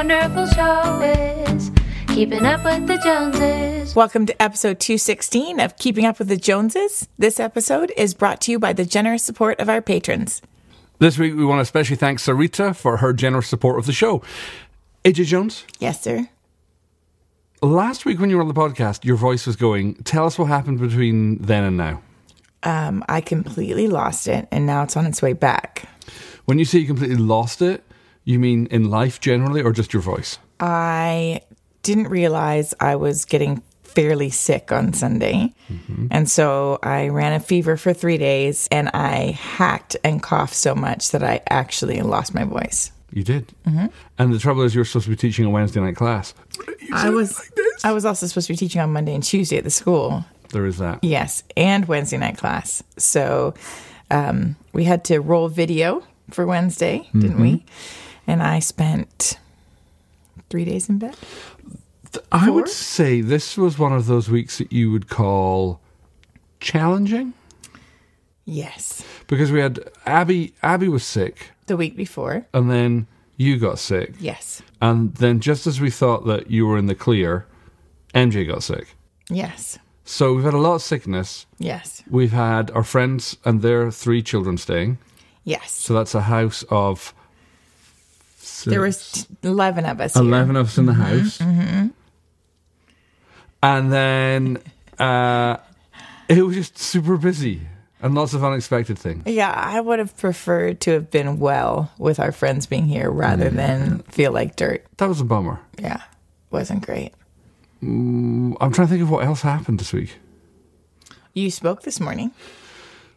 wonderful show is Keeping Up with the Joneses. Welcome to episode 216 of Keeping Up with the Joneses. This episode is brought to you by the generous support of our patrons. This week, we want to especially thank Sarita for her generous support of the show. AJ Jones, Yes, sir. last week when you were on the podcast, your voice was going. Tell us what happened between then and now. Um, I completely lost it, and now it's on its way back. When you say you completely lost it, you mean in life generally or just your voice? I didn't realize I was getting fairly sick on Sunday. And so I ran a fever for three days and I hacked and coughed so much that I actually lost my voice. You did. Mm-hmm. And the trouble is, you're supposed to be teaching a Wednesday night class. I was I was also supposed to be teaching on Monday and Tuesday at the school. There is that. Yes, and Wednesday night class. So um, we had to roll video for Wednesday, didn't we? And I spent three days in bed. I would say this was one of those weeks that you would call challenging Yes, because we had Abby. Abby was sick, the week before. and then you got sick, Yes, and then just as we thought that you were in the clear, MJ got sick. yes, So we've had a lot of sickness. yes, We've had our friends and their three children staying. yes. So that's a house of there was t- eleven of us. here. 11 of us in the mm-hmm. house. Mm-hmm. And then uh, it was just super busy and lots of unexpected things. Yeah, I would have preferred to have been well with our friends being here rather than feel like dirt. That was a bummer. Yeah, wasn't great. Mm, I'm trying to think of what else happened this week. You spoke this morning.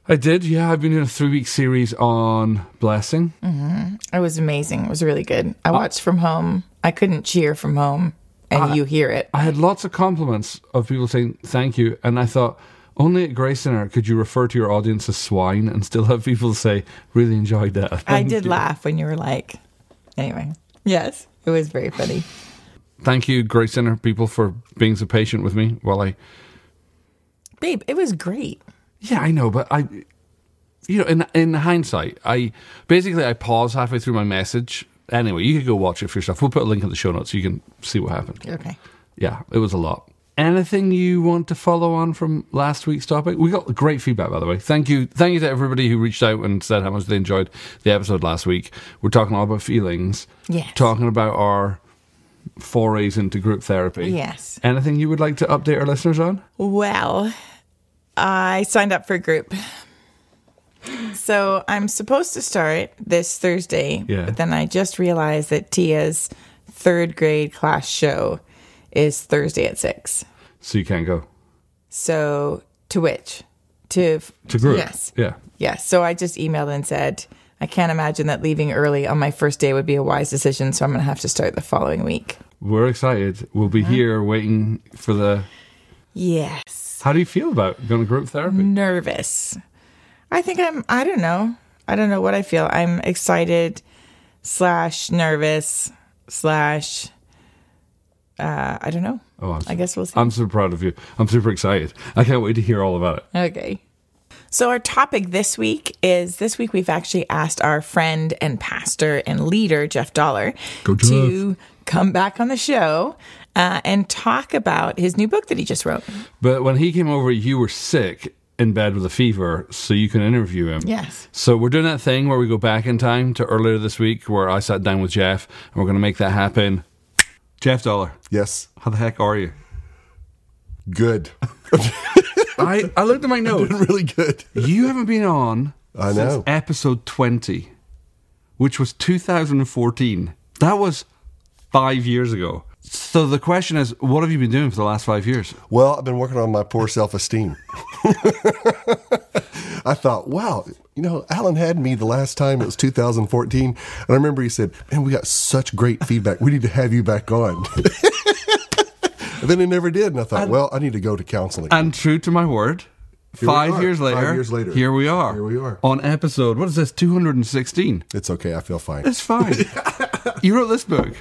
I did, yeah. I've been in a three week series on blessing. Mm-hmm. It was amazing. It was really good. I uh, watched from home. I couldn't cheer from home, and you hear it. I had lots of compliments of people saying thank you, and I thought only at Grace Center could you refer to your audience as swine and still have people say really enjoyed that. I did you." laugh when you were like, anyway. Yes, it was very funny. Thank you, Grace Center people, for being so patient with me while I. Babe, it was great. Yeah, I know, but I, you know, in in hindsight, I basically I paused halfway through my message. Anyway, you could go watch it for yourself. We'll put a link in the show notes so you can see what happened. Okay. Yeah, it was a lot. Anything you want to follow on from last week's topic? We got great feedback, by the way. Thank you, thank you to everybody who reached out and said how much they enjoyed the episode last week. We're talking all about feelings. Yes. Talking about our forays into group therapy. Yes. Anything you would like to update our listeners on? Well, I signed up for a group. So I'm supposed to start this Thursday, Yeah. but then I just realized that Tia's third grade class show is Thursday at six. So you can't go So to which? To to group. Yes. Yeah. Yes. So I just emailed and said, I can't imagine that leaving early on my first day would be a wise decision. So I'm going to have to start the following week. We're excited. We'll be mm-hmm. here waiting for the. Yes. How do you feel about going to group therapy? Nervous. I think I'm, I don't know. I don't know what I feel. I'm excited slash nervous slash, uh, I don't know. Oh, I guess we'll see. I'm so proud of you. I'm super excited. I can't wait to hear all about it. Okay. So, our topic this week is this week we've actually asked our friend and pastor and leader, Jeff Dollar, Go to come back on the show uh, and talk about his new book that he just wrote. But when he came over, you were sick in bed with a fever, so you can interview him. Yes. So we're doing that thing where we go back in time to earlier this week, where I sat down with Jeff, and we're going to make that happen. Jeff Dollar, Yes. how the heck are you? Good. I, I looked at my notes. really good. You haven't been on I since know. episode 20, which was 2014. That was five years ago. So the question is, what have you been doing for the last five years? Well, I've been working on my poor self esteem. I thought, wow, you know, Alan had me the last time it was 2014. And I remember he said, man, we got such great feedback. We need to have you back on. and then he never did. And I thought, well, I need to go to counseling. And true to my word, we five years Five later, years later. here we are. Here we are. on episode. What is this? Two hundred and sixteen. it's okay. I feel fine. It's fine. you wrote this book.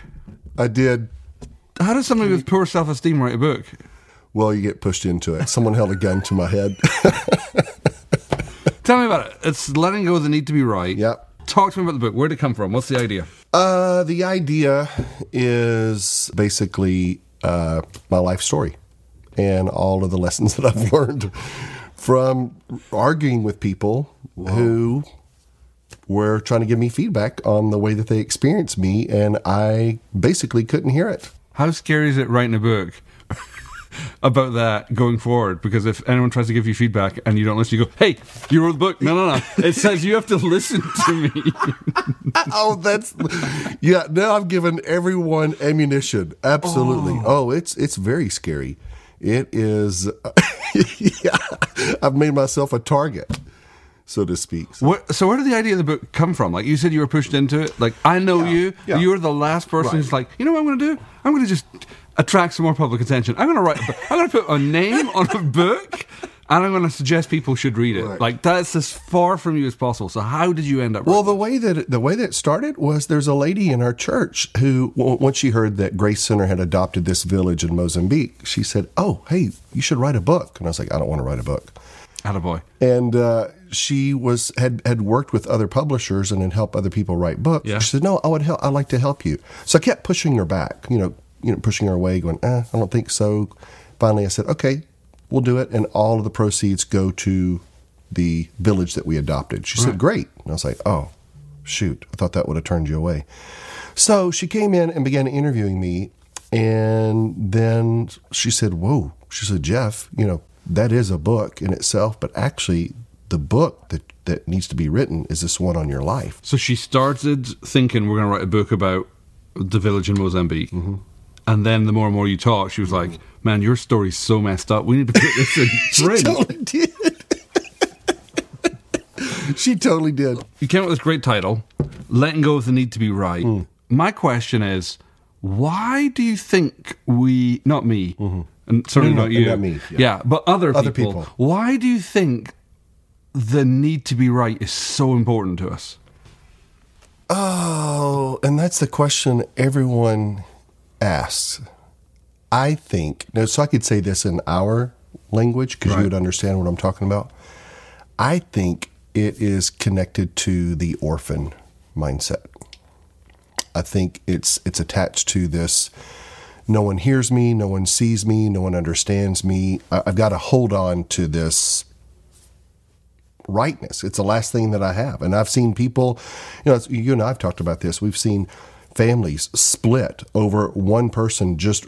I did. How does somebody with poor self esteem write a book? Well, you get pushed into it. Someone held a gun to my head. Tell me about it. It's letting go of the need to be right. Yep. Talk to me about the book. Where'd it come from? What's the idea? Uh, the idea is basically uh, my life story and all of the lessons that I've learned from arguing with people who were trying to give me feedback on the way that they experienced me, and I basically couldn't hear it. How scary is it writing a book about that going forward? Because if anyone tries to give you feedback and you don't listen, you go, "Hey, you wrote the book." No, no, no. It says you have to listen to me. oh, that's yeah. Now I've given everyone ammunition. Absolutely. Oh, oh it's it's very scary. It is. yeah, I've made myself a target, so to speak. What, so where did the idea of the book come from? Like you said, you were pushed into it. Like I know you. yeah. You were the last person Right. who's like, you know what I'm going to do? I'm going to just attract some more public attention. I'm going to write. A book. I'm going to put a name on a book, and I'm going to suggest people should read it. Right. Like that's as far from you as possible. So how did you end up? Well, the way that it, the way that it started was there's a lady in our church who, once she heard that Grace Center had adopted this village in Mozambique, she said, "Oh, hey, you should write a book." And I was like, "I don't want to write a book." Attaboy. and uh, she was had had worked with other publishers and had helped other people write books. Yeah. She said, "No, I would help. I'd like to help you." So I kept pushing her back, you know, you know, pushing her away, going, eh, "I don't think so." Finally, I said, "Okay, we'll do it," and all of the proceeds go to the village that we adopted. She said, "Great," and I was like, "Oh, shoot! I thought that would have turned you away." So she came in and began interviewing me, and then she said, "Whoa!" She said, "Jeff, you know that is a book in itself, but actually, the book that that needs to be written is this one on your life." So she started thinking we're going to write a book about the village in Mozambique. Mm-hmm. And then the more and more you talk, she was like, "Man, your story's so messed up. We need to put this in print." She totally did. she totally did. You came up with this great title, Letting Go of the Need to Be Right. Mm. My question is, why do you think we, not me, and certainly Mm-hmm. No, no, not you, not me, yeah. yeah. but other, Other people, people. why do you think the need to be right is so important to us? Oh, and that's the question everyone asks. I think, now, so I could say this in our language because Right. you would understand what I'm talking about. I think it is connected to the orphan mindset. I think it's it's attached to this. No one hears me, no one sees me, no one understands me. I, I've got to hold on to this rightness. It's the last thing that I have. And I've seen people, you know, it's- you and I have talked about this. We've seen families split over one person just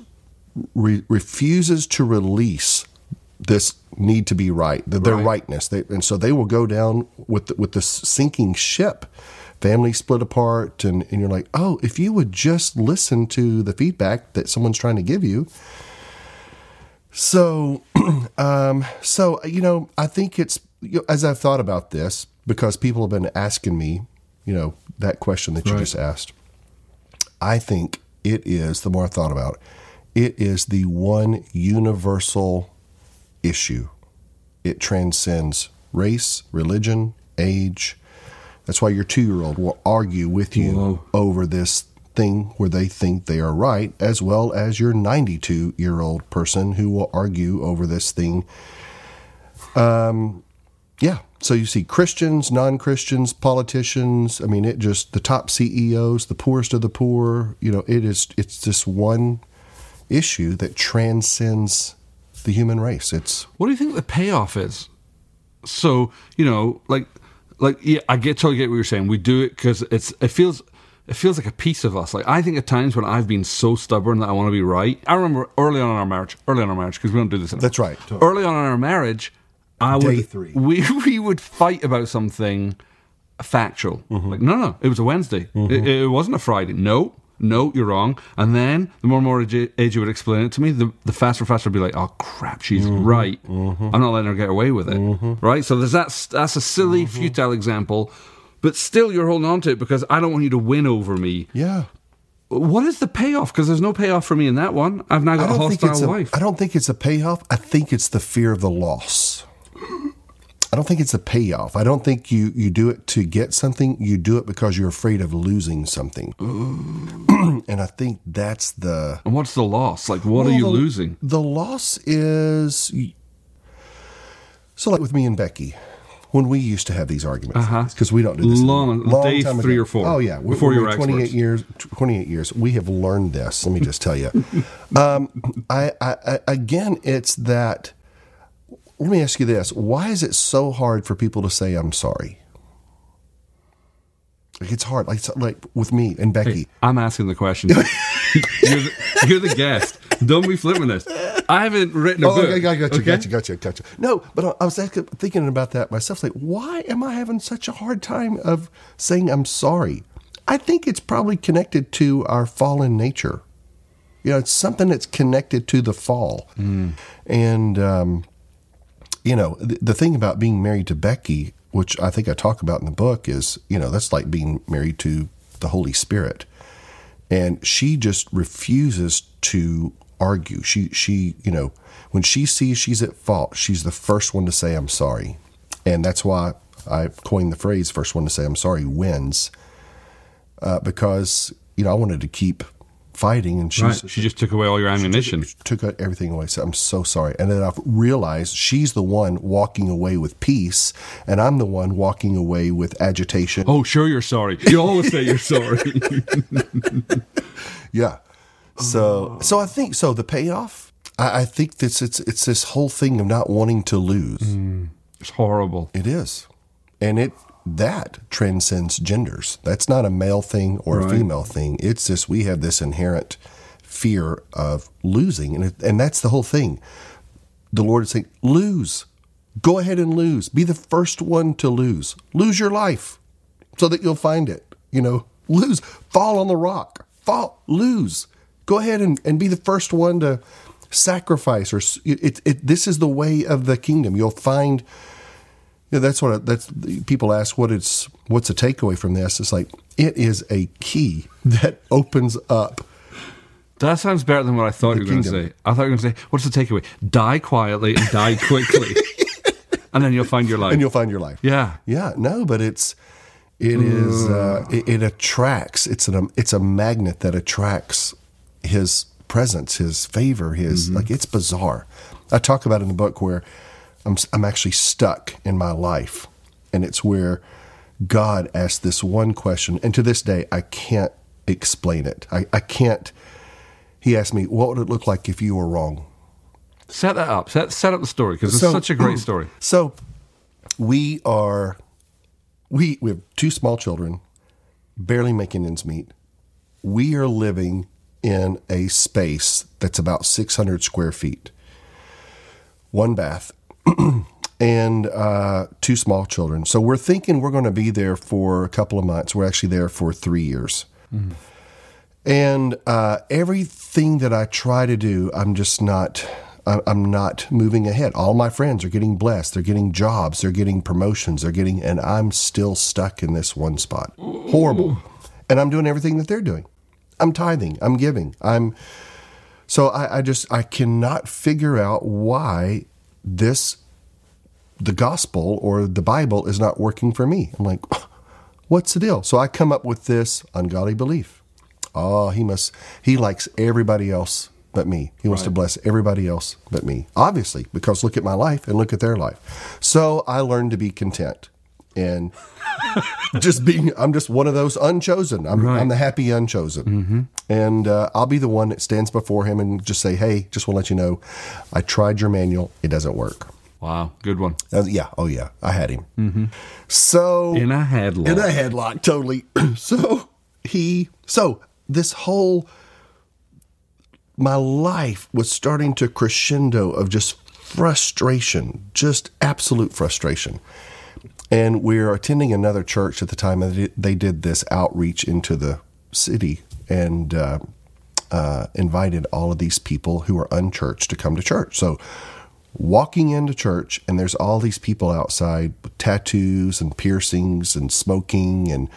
re- refuses to release this need to be right, the, their Right. rightness. They, and so they will go down with the, with this sinking ship. Families split apart, and, and you're like, oh, if you would just listen to the feedback that someone's trying to give you, so, um, so you know, I think it's you know, as I've thought about this because people have been asking me, you know, that question that you Right. just asked. I think it is the more I thought about it, it is the one universal issue. It transcends race, religion, age. That's why your two-year-old will argue with you Whoa. over this thing where they think they are right, as well as your 92 year old person who will argue over this thing. Um, yeah. So you see Christians, non Christians, politicians. I mean, it just the top CEOs, the poorest of the poor. You know, it is. It's this one issue that transcends the human race. It's What do you think the payoff is? So you know, like, like yeah, I get totally get what you're saying. We do it because it's it feels it feels like a piece of us. Like I think at times when I've been so stubborn that I want to be right. I remember early on in our marriage, early on in our marriage because we don't do this. Anymore. That's right. Early on in our marriage, I Day three. we we would fight about something factual. Mm-hmm. Like no, no, it was a Wednesday. It, it wasn't a Friday. No. No, you're wrong. And then the more and more you would explain it to me, the, the faster, faster I'd be like, oh crap, she's Mm-hmm. right. I'm not letting her get away with it. Right? So there's that, that's a silly, Mm-hmm. futile example, but still you're holding on to it because I don't want you to win over me. yeah. What is the payoff? Because there's no payoff for me in that one. I've now got a hostile wife. I don't think it's a payoff. I think it's the fear of the loss. I don't think it's a payoff. I don't think you, you do it to get something. You do it because you're afraid of losing something. and I think that's the and what's the loss? Like, what are you the- losing? The loss is so like with me and Becky. when we used to have these arguments because we don't do this Long- anymore. day time three ago. or four, Oh yeah, we- before were 28 experts. years. 28 years. We have learned this. Let me just tell you. um, I, I, I again, it's that. Let me ask you this: Why is it so hard for people to say "I'm sorry"? Like it's hard. Like it's like with me and Becky. I'm asking the question. you're, the, you're the guest. Don't be flipping this. I haven't written a Oh, book. okay, got you, okay? got you, got you, got you. No, but I- I was thinking about that myself. Like, why am I having such a hard time of saying I'm sorry? I think it's probably connected to our fallen nature. You know, it's something that's connected to the fall. And, um, you know, the, the thing about being married to Becky, which I think I talk about in the book, is, you know, that's like being married to the Holy Spirit. And she just refuses to argue. She she you know when she sees she's at fault, she's the first one to say I'm sorry, and that's why I coined the phrase "first one to say I'm sorry wins," uh, because you know I wanted to keep fighting, and she's, Right. She just took away all your ammunition. She took everything away. So I'm so sorry. And then I've realized she's the one walking away with peace, and I'm the one walking away with agitation. Oh, sure, you're sorry. You always say you're sorry. Yeah. So so I think so. The payoff. I, I think this it's it's this whole thing of not wanting to lose. Mm. it's horrible. It is, and it that transcends genders. That's not a male thing or a female thing. It's just we have this inherent fear of losing, and it, and that's the whole thing. The Lord is saying, lose. Go ahead and lose. Be the first one to lose. Lose your life so that you'll find it. You know, lose. Fall on the rock. Fall. Lose. Go ahead and, and be the first one to sacrifice. Or it, it, this is the way of the kingdom. You'll find. Know, that's what I- that's people ask. What it's what's the takeaway from this? It's like it is a key that opens up. That sounds better than what I thought you were going to say. I thought you were going to say, what's the takeaway? Die quietly and die quickly. and then you'll find your life. and you'll find your life. yeah. Yeah, no, but it's it is uh, it, it attracts. It's an it's a magnet that attracts his presence, his favor, his like it's bizarre. I talk about in the book where I'm I'm actually stuck in my life, and it's where God asked this one question, and to this day I can't explain it. I, I can't. He asked me, "What would it look like if you were wrong?" Set that up. Set, set up the story because it's So- such a great hmm. story. So we are we we have two small children, barely making ends meet. We are living in a space that's about 600 square feet, one bath, and uh, two small children. So we're thinking we're going to be there for a couple of months. We're actually there for three years. And uh, everything that I try to do, I'm just not. I'm not moving ahead. All my friends are getting blessed. They're getting jobs. They're getting promotions. They're getting, and I'm still stuck in this one spot. Horrible. And I'm doing everything that they're doing. I'm tithing. I'm giving. I'm. So I, I just I cannot figure out why this, the gospel or the Bible is not working for me. I'm like, what's the deal? So I come up with this ungodly belief. Oh, he must, he likes everybody else but me. He wants to bless everybody else but me. Obviously, because look at my life and look at their life. So I learned to be content and just being, I'm just one of those unchosen. I'm, I'm the happy unchosen. And uh, I'll be the one that stands before him and just say, hey, just want to let you know, I tried your manual. It doesn't work. Wow. Good one. Uh, yeah. Oh, yeah. I had him. So In a headlock. in a headlock, totally. so he, so this whole, my life was starting to crescendo of just frustration, just absolute frustration. And we were attending another church at the time, and they did- this outreach into the city and uh, uh, invited all of these people who were unchurched to come to church. So, walking into church, and there's all these people outside with tattoos and piercings and smoking, and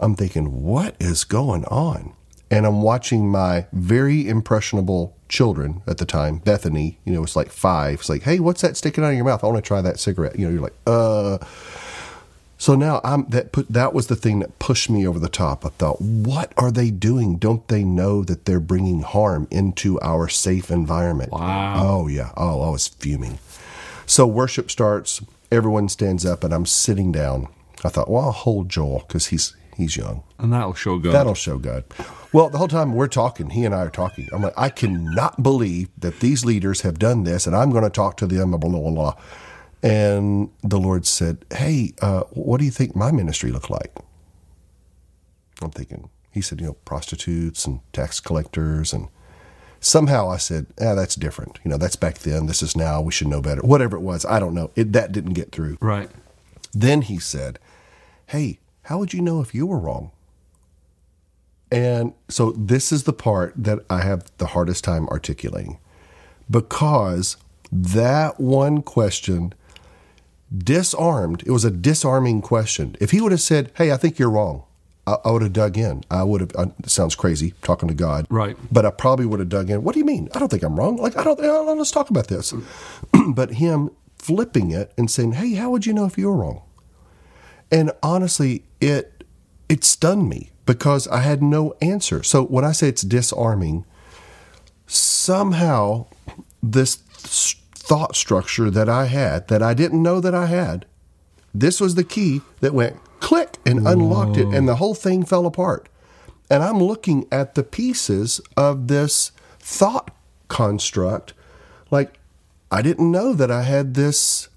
I'm thinking, what is going on? And I'm watching my very impressionable children at the time, Bethany, you know, it's like five. It's like, hey, what's that sticking out of your mouth? I want to try that cigarette. You know, you're like, uh. So now I'm that put that was the thing that pushed me over the top. I thought, what are they doing? Don't they know that they're bringing harm into our safe environment? Wow. Oh yeah. Oh, I was fuming. So worship starts, everyone stands up, and I'm sitting down. I thought, well, I'll hold Joel because he's he's young. And that'll show God. That'll show God. Well, the whole time we're talking, he and I are talking. I'm like, I cannot believe that these leaders have done this, and I'm going to talk to them. Blah blah blah. And the Lord said, "Hey, uh, what do you think my ministry looked like?" I'm thinking. He said, "You know, prostitutes and tax collectors and." Somehow I said, "Ah, that's different. You know, that's back then. This is now. We should know better. Whatever it was, I don't know. It that didn't get through." right. Then he said, Hey, how would you know if you were wrong? And so this is the part that I have the hardest time articulating because that one question disarmed, it was a disarming question. If he would have said, Hey, I think you're wrong, I, I would have dug in. I would have, uh, sounds crazy talking to God. Right. But I probably would have dug in. What do you mean? I don't think I'm wrong. Like, I don't, uh, let's talk about this. but him flipping it and saying, Hey, how would you know if you were wrong? And honestly, it it stunned me because I had no answer. So when I say it's disarming, somehow this th- thought structure that I had that I didn't know that I had, this was the key that went click and unlocked it, and the whole thing fell apart. And I'm looking at the pieces of this thought construct, like I didn't know that I had this.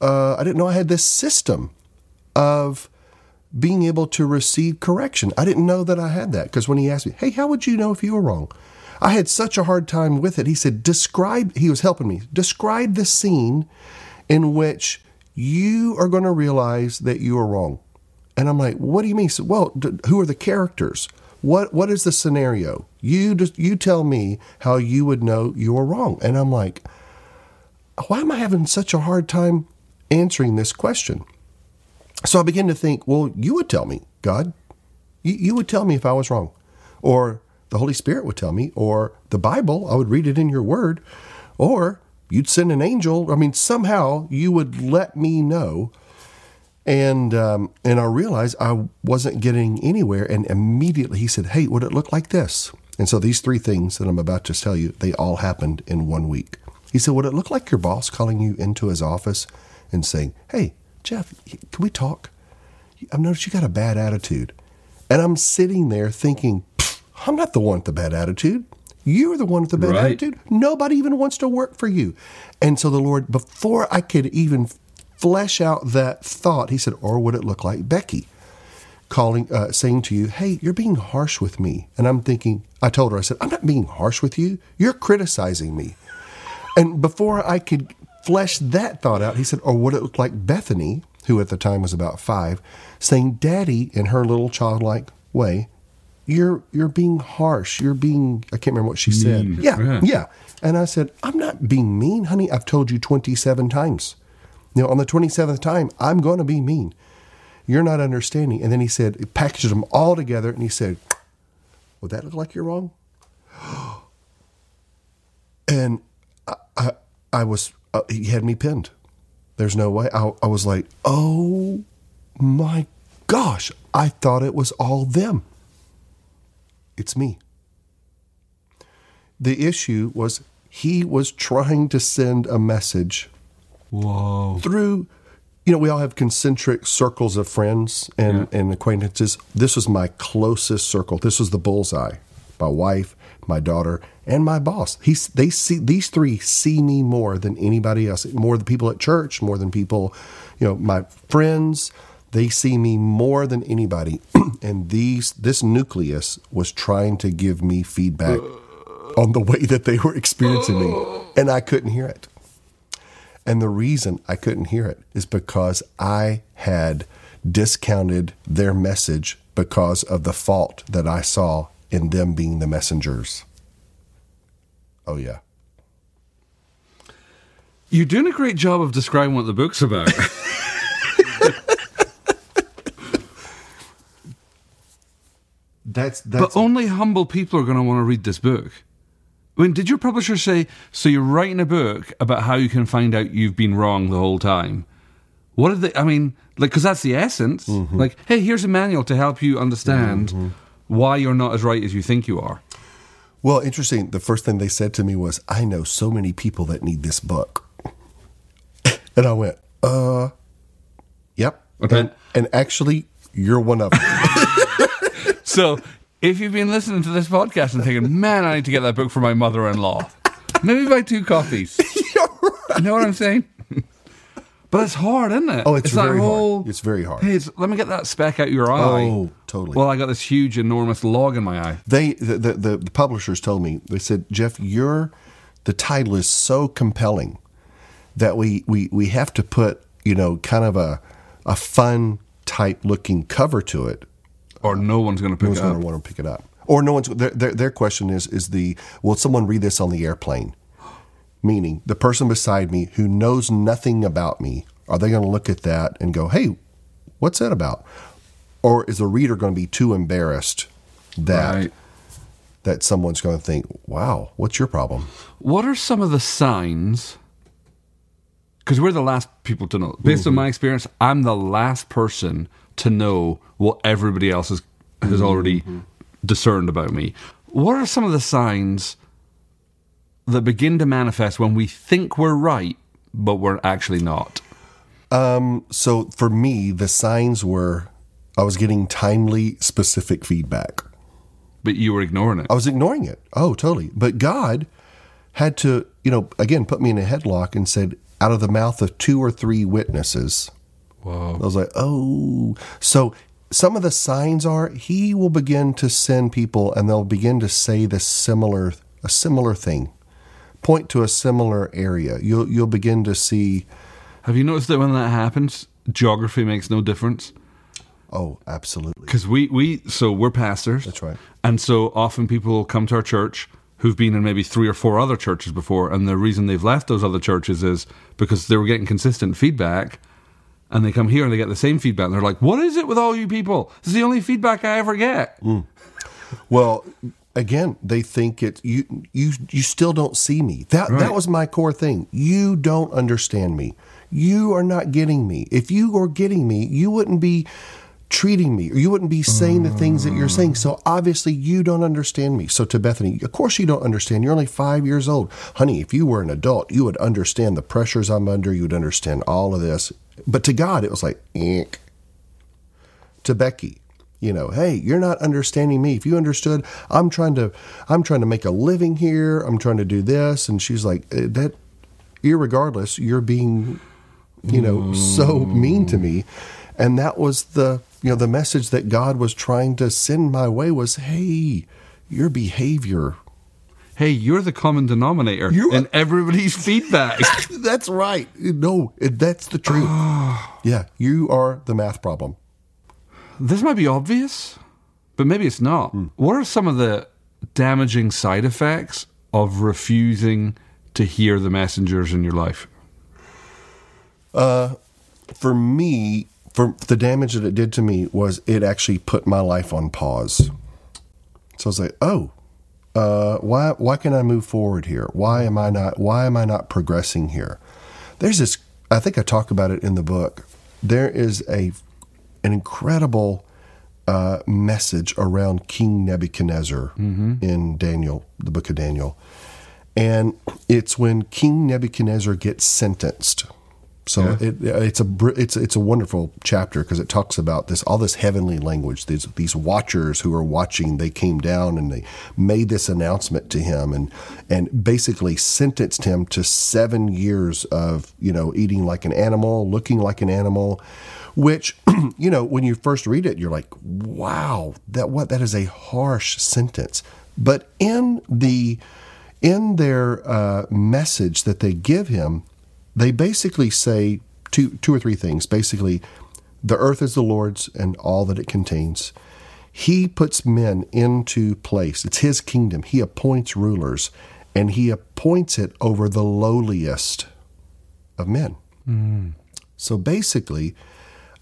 Uh, I didn't know I had this system of being able to receive correction. I didn't know that I had that because when he asked me, "Hey, how would you know if you were wrong?" I had such a hard time with it. He said, "Describe." He was helping me describe the scene in which you are going to realize that you are wrong. And I'm like, "What do you mean?" So, well, d- who are the characters? What What is the scenario? You just you tell me how you would know you are wrong. And I'm like, why am I having such a hard time answering this question? So I begin to think, well, you would tell me, God. You, you would tell me if I was wrong. Or the Holy Spirit would tell me, or the Bible, I would read it in your word, or you'd send an angel. I mean, somehow you would let me know. And um, and I realized I wasn't getting anywhere. And immediately he said, Hey, would it look like this? And so these three things that I'm about to tell you, they all happened in one week. He said, Would it look like your boss calling you into his office and saying, Hey, Jeff, can we talk? I've noticed you got a bad attitude. And I'm sitting there thinking, "Pfft, I'm not the one with the bad attitude. You're the one with the bad Right. attitude. Nobody even wants to work for you. And so the Lord, before I could even flesh out that thought, He said, Or would it look like Becky? calling, uh, saying to you, "Hey, you're being harsh with me," and I'm thinking, I told her, I said, "I'm not being harsh with you. You're criticizing me." And before I could flesh that thought out, he said, "Or would it look like Bethany, who at the time was about five, saying, Daddy, in her little childlike way, you're you're being harsh. You're being I can't remember what she said. Mean. Yeah, Yeah. yeah. And I said, I'm not being mean, honey. I've told you 27 times. You know, on the 27th time, I'm going to be mean. You're not understanding. And then he said, he packaged them all together and he said, Would that look like you're wrong? And I, I, I was, uh, he had me pinned. There's no way. I, I was like, Oh my gosh, I thought it was all them. It's me. The issue was he was trying to send a message Whoa. through you know we all have concentric circles of friends and, and acquaintances. This was my closest circle. This was the bullseye. My wife my daughter and my boss. He's, they see these three see me more than anybody else more than people at church more than people you know my friends they see me more than anybody and these this nucleus was trying to give me feedback uh. on the way that they were experiencing me uh. and i couldn't hear it and the reason I couldn't hear it is because I had discounted their message because of the fault that I saw in them being the messengers. Oh, yeah. You're doing a great job of describing what the book's about. That's, that's but only humble people are going to want to read this book. I mean, did your publisher say, so you're writing a book about how you can find out you've been wrong the whole time? What did they, I mean, like, because that's the essence. Mm-hmm. Like, hey, here's a manual to help you understand why you're not as right as you think you are. Well, interesting. The first thing they said to me was, I know so many people that need this book. and I went, uh, Yep. Okay. And, and actually, you're one of them. So, if you've been listening to this podcast and thinking, man, I need to get that book for my mother in law, maybe buy two copies. You're right. know what I'm saying? But it's hard, isn't it? Oh, it's that very hard. whole, It's very hard. Hey, it's, let me get that speck out your eye. Oh, totally. Well, I got this huge, enormous log in my eye. they the, the, the, the publishers told me they said jeff your the title is so compelling that we we we have to put you know kind of a a fun type looking cover to it Or no one's going to pick no one's it going up. to want to pick it up or no one's their, their, their question is is the will someone read this on the airplane meaning the person beside me who knows nothing about me are they going to look at that and go hey what's that about or is the reader going to be too embarrassed that Right. that someone's going to think, "Wow, what's your problem?" What are some of the signs? Because we're the last people to know. Based on mm-hmm. my experience, I'm the last person to know what everybody else has, has already discerned about me. What are some of the signs that begin to manifest when we think we're right, but we're actually not? Um, so for me, the signs were I was getting timely, specific feedback. But you were ignoring it. I was ignoring it. Oh, totally. But God had to, you know, again, put me in a headlock and said, "Out of the mouth of two or three witnesses." Whoa. I was like, "Oh." So some of the signs are He will begin to send people, and they'll begin to say the similar, a similar thing, point to a similar area. You'll you'll begin to see. Have you noticed that when that happens, geography makes no difference? Oh, absolutely. Because we, we, so we're pastors. That's right. And so often people come to our church who've been in maybe three or four other churches before. And the reason they've left those other churches is because they were getting consistent feedback. And they come here and they get the same feedback. And they're like, what is it with all you people? This is the only feedback I ever get. Hmm. Well, again, they think it you you you still don't see me. That Right. that was my core thing. You don't understand me. You are not getting me. If you were getting me, you wouldn't be treating me or you wouldn't be saying the things that you're saying. So obviously you don't understand me. So to Bethany, of course you don't understand. You're only 5 years old. Honey, if you were an adult, you would understand the pressures I'm under, you would understand all of this. But to God, it was like, Eek to Becky. You know, hey, you're not understanding me. If you understood, I'm trying to, I'm trying to make a living here. I'm trying to do this, and she's like, eh, that. Irregardless, you're being, you know, so mean to me, and that was the, you know, the message that God was trying to send my way was, hey, your behavior. Hey, you're the common denominator You in everybody's feedback. That's right. No, that's the truth. yeah, you are the math problem. this might be obvious, but maybe it's not. What are some of the damaging side effects of refusing to hear the messengers in your life? Uh, for me, for the damage that it did to me was it actually put my life on pause. So I was like, oh, uh, why why can I move forward here? Why am I not why am I not progressing here? There's this I think I talk about it in the book. There is a an incredible uh, message around King Nebuchadnezzar in Daniel, the book of Daniel. And it's when King Nebuchadnezzar gets sentenced. So it, it's a it's it's a wonderful chapter because it talks about this all this heavenly language. These these watchers who are watching, they came down and they made this announcement to him and and basically sentenced him to seven years of you know eating like an animal, looking like an animal, which you know when you first read it, you're like, wow, that what that is a harsh sentence. But in the in their uh, message that they give him, they basically say two two or three things. Basically, the earth is the Lord's and all that it contains. He puts men into place. It's his kingdom. He appoints rulers, and he appoints it over the lowliest of men. Mm. So basically,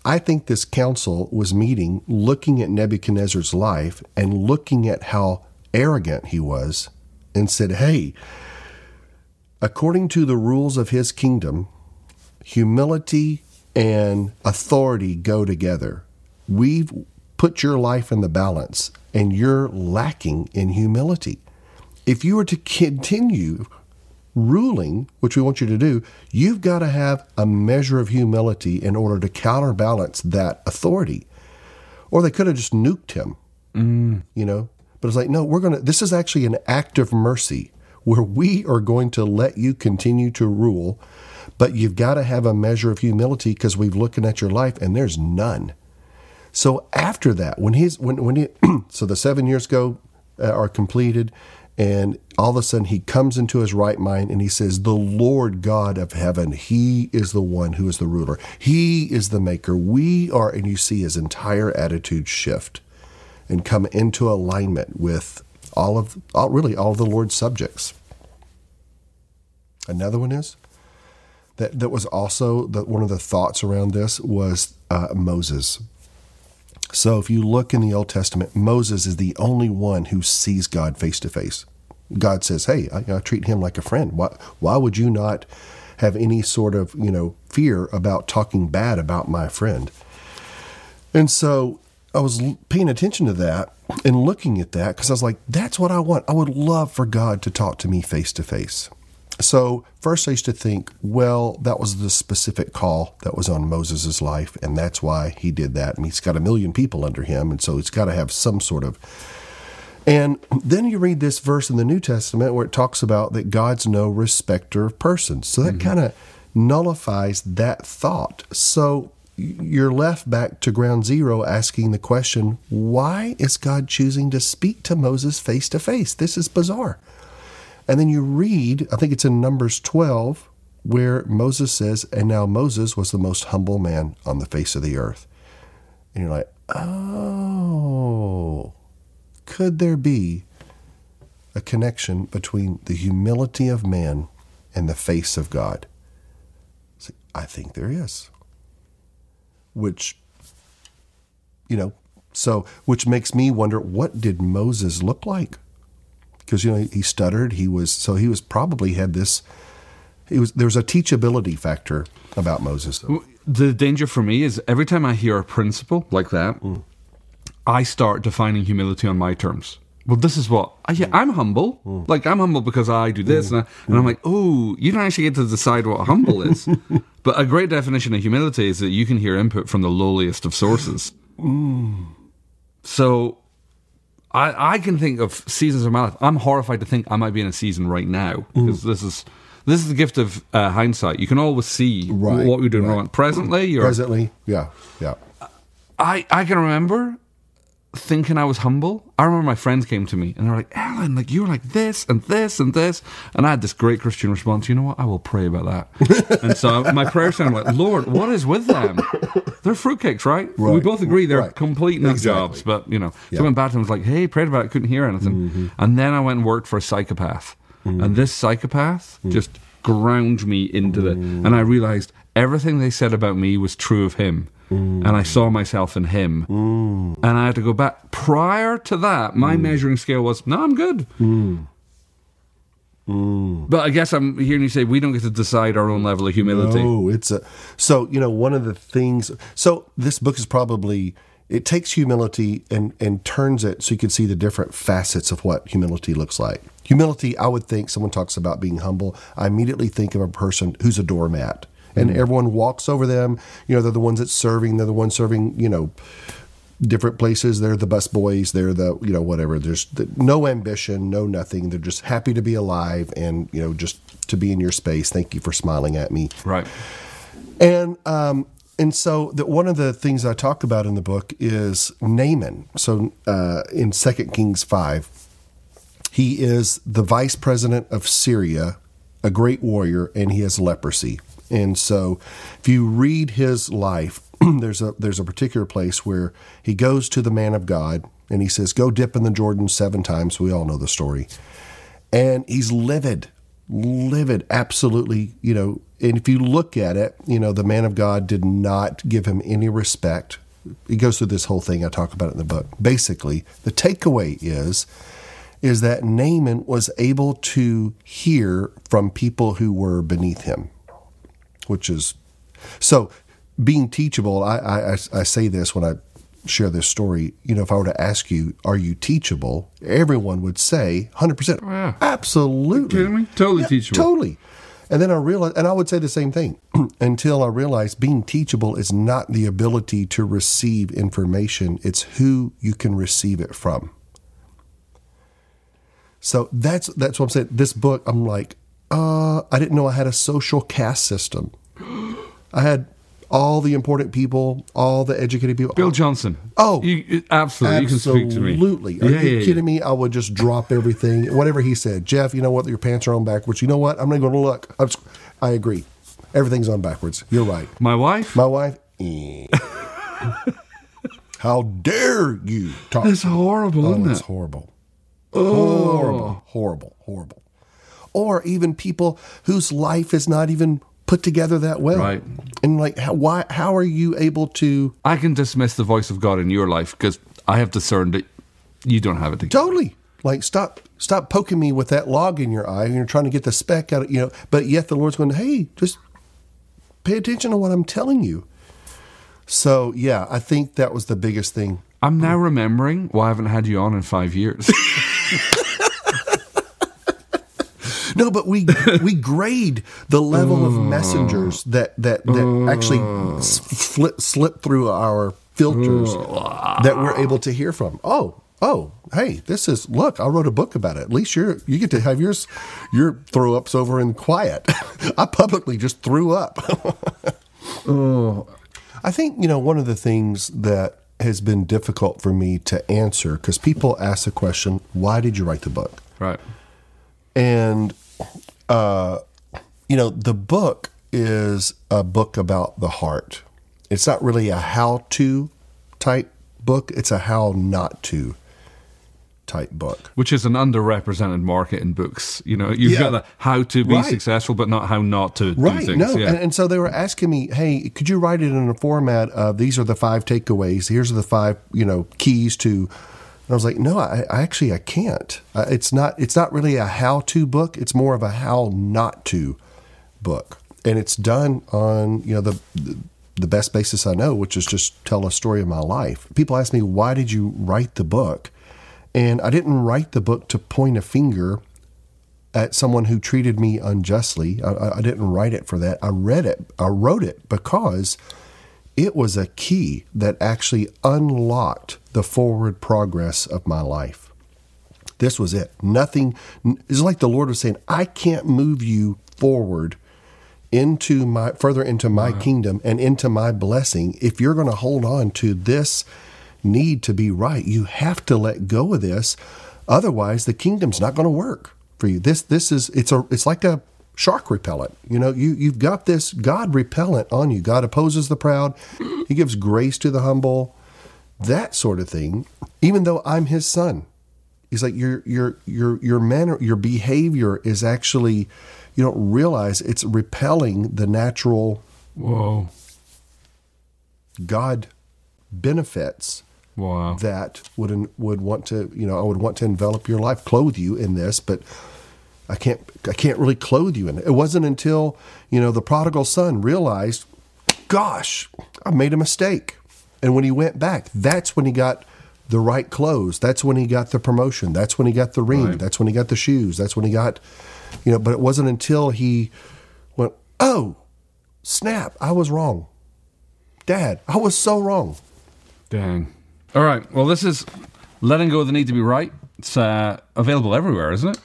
I think this council was meeting, looking at Nebuchadnezzar's life and looking at how arrogant he was, and said, Hey, according to the rules of his kingdom, humility and authority go together. We've put your life in the balance, and you're lacking in humility. If you were to continue ruling, which we want you to do, you've got to have a measure of humility in order to counterbalance that authority. Or they could have just nuked him, mm. you know. But it's like, no, we're going to, this is actually an act of mercy where we are going to let you continue to rule, but you've got to have a measure of humility because we've looking at your life and there's none. So after that, when he's when when he so the seven years go uh, are completed, and all of a sudden he comes into his right mind and he says, "The Lord God of heaven, He is the one who is the ruler. He is the maker. We are." And you see his entire attitude shift and come into alignment with all of all, really all the Lord's subjects. Another one is that that was also one of the thoughts around this was uh, Moses. So if you look in the Old Testament, Moses is the only one who sees God face to face. God says, "Hey, I, I treat him like a friend. Why, why would you not have any sort of you know fear about talking bad about my friend?" And so I was paying attention to that and looking at that because I was like, "That's what I want. I would love for God to talk to me face to face." So first I used to think, well, that was the specific call that was on Moses' life, and that's why he did that. And he's got a million people under him, and so he's got to have some sort of. And then you read this verse in the New Testament where it talks about that God's no respecter of persons. So that mm-hmm. kind of nullifies that thought. So you're left back to ground zero asking the question, why is God choosing to speak to Moses face to face? This is bizarre. And then you read, I think it's in Numbers 12, where Moses says, And now Moses was the most humble man on the face of the earth. And you're like, Oh, could there be a connection between the humility of man and the face of God? I think there is. Which, you know, so, which makes me wonder what did Moses look like? because you know he stuttered. He was so he was probably had this. He was there was a teachability factor about Moses. The danger for me is every time I hear a principle like that, mm. I start defining humility on my terms. Well, this is what I, yeah, hmm. I'm humble. Hmm. Like I'm humble because I do this, and, I, and I'm hmm. like, oh, you don't actually get to decide what humble is. but a great definition of humility is that you can hear input from the lowliest of sources. So I, I can think of seasons of my life. I'm horrified to think I might be in a season right now because this is this is the gift of uh, hindsight. You can always see Right, what you're doing right. wrong. Presently, you're. Presently, yeah, yeah. I I can remember thinking I was humble. I remember my friends came to me and they're like, "Alan, like you're like this and this and this," and I had this great Christian response. You know what? I will pray about that. and so my prayer sounded like, "Lord, what is with them? They're fruitcakes, right? We both agree they're Right. complete nut Exactly. jobs, but you know, Yeah. Mm-hmm. someone bad to him was like, "Hey, prayed about it, couldn't hear anything," and then I went and worked for a psychopath, and this psychopath Mm. just ground me into the, and I realized everything they said about me was true of him. Mm. And I saw myself in him. And I had to go back. Prior to that, Mm. my measuring scale was, no, I'm good. Mm. But I guess I'm hearing you say we don't get to decide our own level of humility. Oh, it's a so you know one of the things. So this book is probably it takes humility and and turns it so you can see the different facets of what humility looks like. Humility, I would think someone talks about being humble. I immediately think of a person who's a doormat, and everyone walks over them. You know, they're the ones that's serving. They're the ones serving. You know. Different places, they're the bus boys, they're the, you know, whatever. There's the, no ambition, no nothing. They're just happy to be alive and, you know, just to be in your space. Thank you for smiling at me. Right. And um, and so the, one of the things I talk about in the book is Naaman. So uh, in Second Kings five, he is the vice president of Syria, a great warrior, and he has leprosy. And so, if you read his life, there's a there's a particular place where he goes to the man of God and he says, "Go dip in the Jordan seven times." We all know the story. And he's livid livid absolutely you know and if you look at it you know the man of god did not give him any respect. He goes through this whole thing i talk about it in the book. Basically the takeaway is is that naaman was able to hear from people who were beneath him which is so being teachable I, I i say this when i share this story. You know, if I were to ask you, "Are you teachable?" Everyone would say, "100 percent, yeah. absolutely." kidding me? Totally teachable. Totally. And then I realized, and I would say the same thing until I realized being teachable is not the ability to receive information, it's who you can receive it from. So that's that's what I'm saying. This book, I'm like, uh, I didn't know I had a social caste system. I had all the important people, all the educated people. Bill Johnson. Oh, you, absolutely. You can speak to me. Absolutely. Are Yeah, you yeah, yeah. kidding me? I would just drop everything, whatever he said. Jeff, you know what? Your pants are on backwards. You know what? I'm not going to look. I'm, I agree. Everything's on backwards. You're right. My wife? My wife, eh. how dare you talk? It's horrible, Oh, isn't it's it? horrible. Horrible, horrible, horrible. Or even people whose life is not even put together that well. Right. And like, how, why? How are you able to? I can dismiss the voice of God in your life because I have discerned that you don't have it together. Totally. Like stop stop poking me with that log in your eye and you're trying to get the speck out of you know, but yet the Lord's going, Hey, just pay attention to what I'm telling you. So yeah, I think that was the biggest thing. I'm now remembering why I haven't had you on in five years. No, but we we grade the level of mm. messengers that that that actually s- mm. flip, slip through our filters mm. that we're able to hear from. Oh, oh, hey, this is look. I wrote a book about it. At least you're you get to have yours your throw ups over in quiet. I publicly just threw up. I think you know one of the things that has been difficult for me to answer because people ask the question, "Why did you write the book?" right. and uh, you know the book is a book about the heart it's not really a how-to type book it's a how not to type book Which is an underrepresented market in books. You know, you've Yeah. got the how to be Right. successful, but not how not to do right things. no yeah. and, and so they were asking me hey could you write it in a format of these are the five takeaways here's the five you know keys to and I was like, no, I, I actually I can't. Uh, it's not. It's not really a how-to book. It's more of a how not to book, and it's done on you know the the, the best basis I know, which is just tell a story of my life. People ask me, why did you write the book? And I didn't write the book to point a finger at someone who treated me unjustly. I, I didn't write it for that. I read it. I wrote it because it was a key that actually unlocked the forward progress of my life. This was it. Nothing. It's like the Lord was saying, "I can't move you forward into my further into my kingdom and into my blessing if you're going to hold on to this need to be right. You have to let go of this, otherwise the kingdom's not going to work for you. This this is it's a it's like a shark repellent. You know, you you've got this God repellent on you. God opposes the proud. He gives grace to the humble. That sort of thing. Even though I'm his son, he's like your your your your manner, your behavior is actually you don't realize it's repelling the natural Whoa. God benefits Wow. that would would want to you know I would want to envelop your life, clothe you in this, but I can't I can't really clothe you in it. It wasn't until you know the prodigal son realized, gosh, I made a mistake, and when he went back, that's when he got the right clothes. That's when he got the promotion. That's when he got the ring. Right. That's when he got the shoes. That's when he got, you know. But it wasn't until he went, oh, snap, I was wrong, Dad, I was so wrong. Dang. All right. Well, this is letting go of the need to be right. It's uh, available everywhere, isn't it?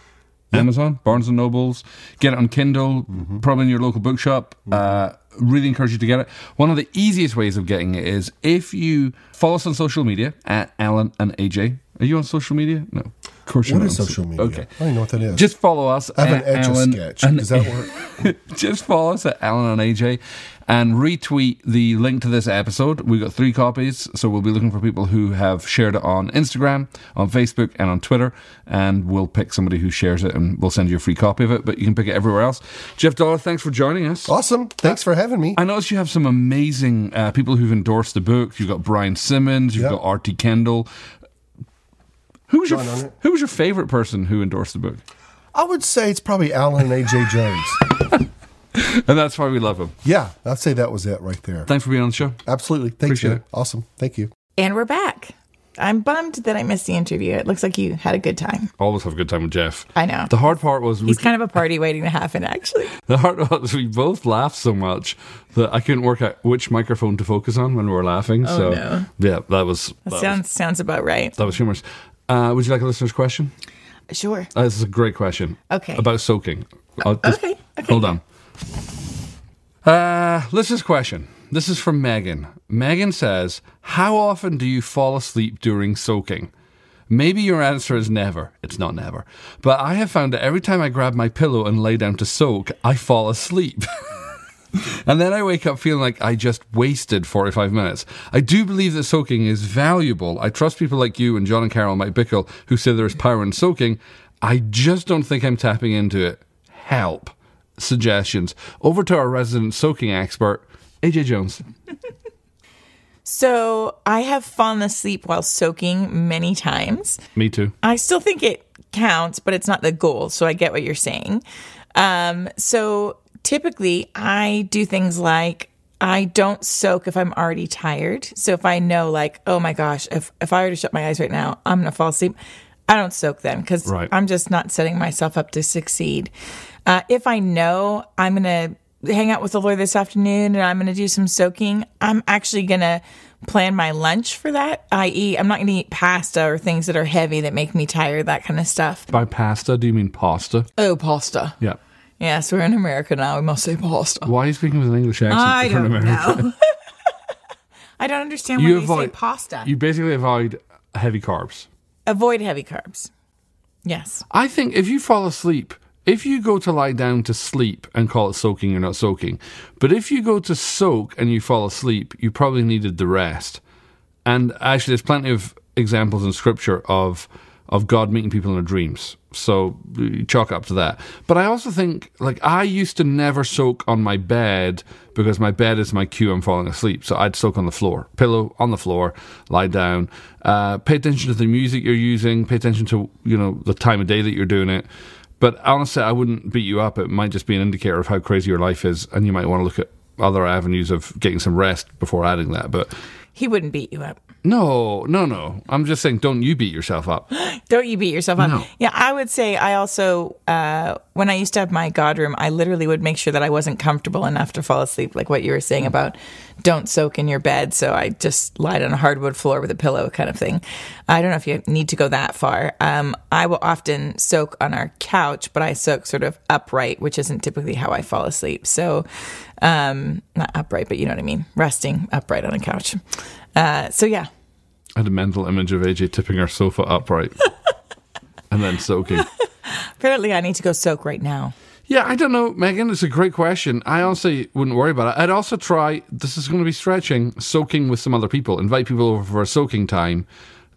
Amazon, Barnes and Nobles. Get it on Kindle, probably in your local bookshop. Uh, really encourage you to get it. One of the easiest ways of getting it is if you follow us on social media at Alan and AJ. Are you on social media? No. Of course you're What not is on social media? Okay. I don't even know what that is. Just follow us. I have an at etch a sketch. Does that work? just follow us at Alan and AJ and retweet the link to this episode. We've got three copies, so we'll be looking for people who have shared it on Instagram, on Facebook, and on Twitter. And we'll pick somebody who shares it and we'll send you a free copy of it, but you can pick it everywhere else. Jeff Dollar, thanks for joining us. Awesome. Thanks for having me. I noticed you have some amazing uh, people who've endorsed the book. You've got Brian Simmons, you've Yep. got R.T. Kendall. Who was your John Arnott. Who was your favorite person who endorsed the book? I would say it's probably Alan and AJ Jones. And that's why we love him. Yeah, I'd say that was it right there. Thanks for being on the show. Absolutely. Thanks, Appreciate Joe. it. Awesome. Thank you. And we're back. I'm bummed that I missed the interview. It looks like you had a good time. Always have a good time with Jeff. I know. The hard part was we, He's kind of a party waiting to happen, actually. the hard part was we both laughed so much that I couldn't work out which microphone to focus on when we were laughing. Oh, so Oh, no. yeah, that was That that, was, sounds sounds about right. that was humorous. Uh, would you like a listener's question? Sure. Uh, this is a great question. Okay. About soaking. Just- Okay, okay. Hold on. Uh, listener's question. This is from Megan. Megan says, How often do you fall asleep during soaking? Maybe your answer is never. It's not never. But I have found that every time I grab my pillow and lay down to soak, I fall asleep. and then I wake up feeling like I just wasted 45 minutes. I do believe that soaking is valuable. I trust people like you and John and Carol and Mike Bickle who say there is power in soaking. I just don't think I'm tapping into it. Help. Suggestions. Over to our resident soaking expert, AJ Jones. So I have fallen asleep while soaking many times. Me too. I still think it counts, but it's not the goal. So I get what you're saying. Um, so typically, I do things like I don't soak if I'm already tired. So if I know, like, oh my gosh, if if I were to shut my eyes right now, I'm gonna fall asleep. I don't soak then because Right. I'm just not setting myself up to succeed. Uh, if I know I'm gonna hang out with the lawyer this afternoon and I'm gonna do some soaking, I'm actually gonna plan my lunch for that. I.e., I'm not gonna eat pasta or things that are heavy that make me tired, that kind of stuff. By pasta, do you mean pasta? Oh, pasta. Yeah. Yes, we're in America now. We must say pasta. Why are you speaking with an English accent? I don't American? know. I don't understand why You they say avoid pasta. You basically avoid heavy carbs. Avoid heavy carbs. Yes. I think if you fall asleep, if you go to lie down to sleep and call it soaking, you're not soaking. But if you go to soak and you fall asleep, you probably needed the rest. And actually, there's plenty of examples in scripture of of God meeting people in their dreams. So chalk up to that. But I also think, like, I used to never soak on my bed because my bed is my cue I'm falling asleep. So I'd soak on the floor, pillow on the floor, lie down. Uh, pay attention to the music you're using. Pay attention to you know the time of day that you're doing it. But honestly, I wouldn't beat you up. It might just be an indicator of how crazy your life is, and you might want to look at other avenues of getting some rest before adding that. But He wouldn't beat you up. no, no, no. I'm just saying, don't you beat yourself up. Don't you beat yourself up? No. Yeah, I would say I also, uh, when I used to have my God room, I literally would make sure that I wasn't comfortable enough to fall asleep, like what you were saying about don't soak in your bed. So I just lied on a hardwood floor with a pillow kind of thing. I don't know if you need to go that far. Um, I will often soak on our couch, but I soak sort of upright, which isn't typically how I fall asleep. So, um, not upright, but you know what I mean, resting upright on a couch. Uh, so yeah, I had a mental image of AJ tipping her sofa upright and then soaking. apparently I need to go soak right now. Yeah, I don't know, Megan. It's a great question. I honestly wouldn't worry about it. I'd also try, this is going to be stretching, soaking with some other people. Invite people over for a soaking time.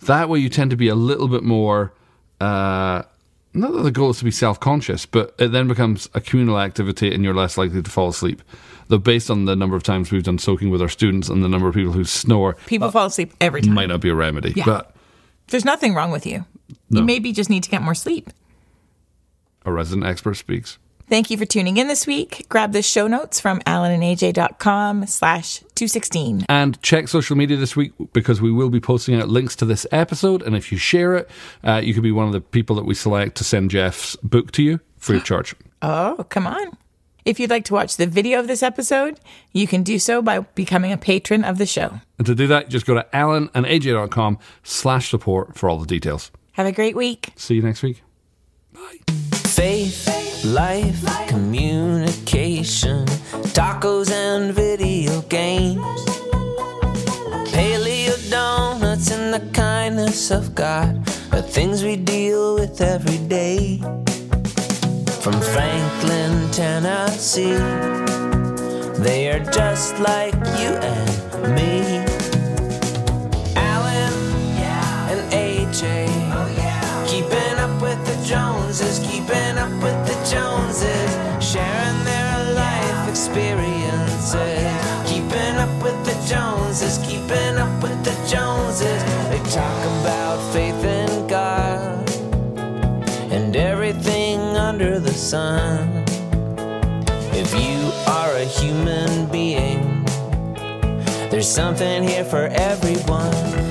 That way you tend to be a little bit more, uh, not that the goal is to be self conscious, but it then becomes a communal activity and you're less likely to fall asleep. Though, based on the number of times we've done soaking with our students and the number of people who snore, People fall asleep every time. might not be a remedy. Yeah. But There's nothing wrong with you. No. You maybe just need to get more sleep. a resident expert speaks. Thank you for tuning in this week. Grab the show notes from alanandaj.com slash 216. And check social media this week because we will be posting out links to this episode. And if you share it, uh, you could be one of the people that we select to send Jeff's book to you free of charge. Oh, come on. If you'd like to watch the video of this episode, you can do so by becoming a patron of the show. And to do that, just go to alanandaj.com slash support for all the details. Have a great week. See you next week. Bye. Faith, life, communication, tacos and video games. Paleo donuts and the kindness of God are things we deal with every day. From Franklin, Tennessee, they are just like you and me. Sun. If you are a human being, there's something here for everyone.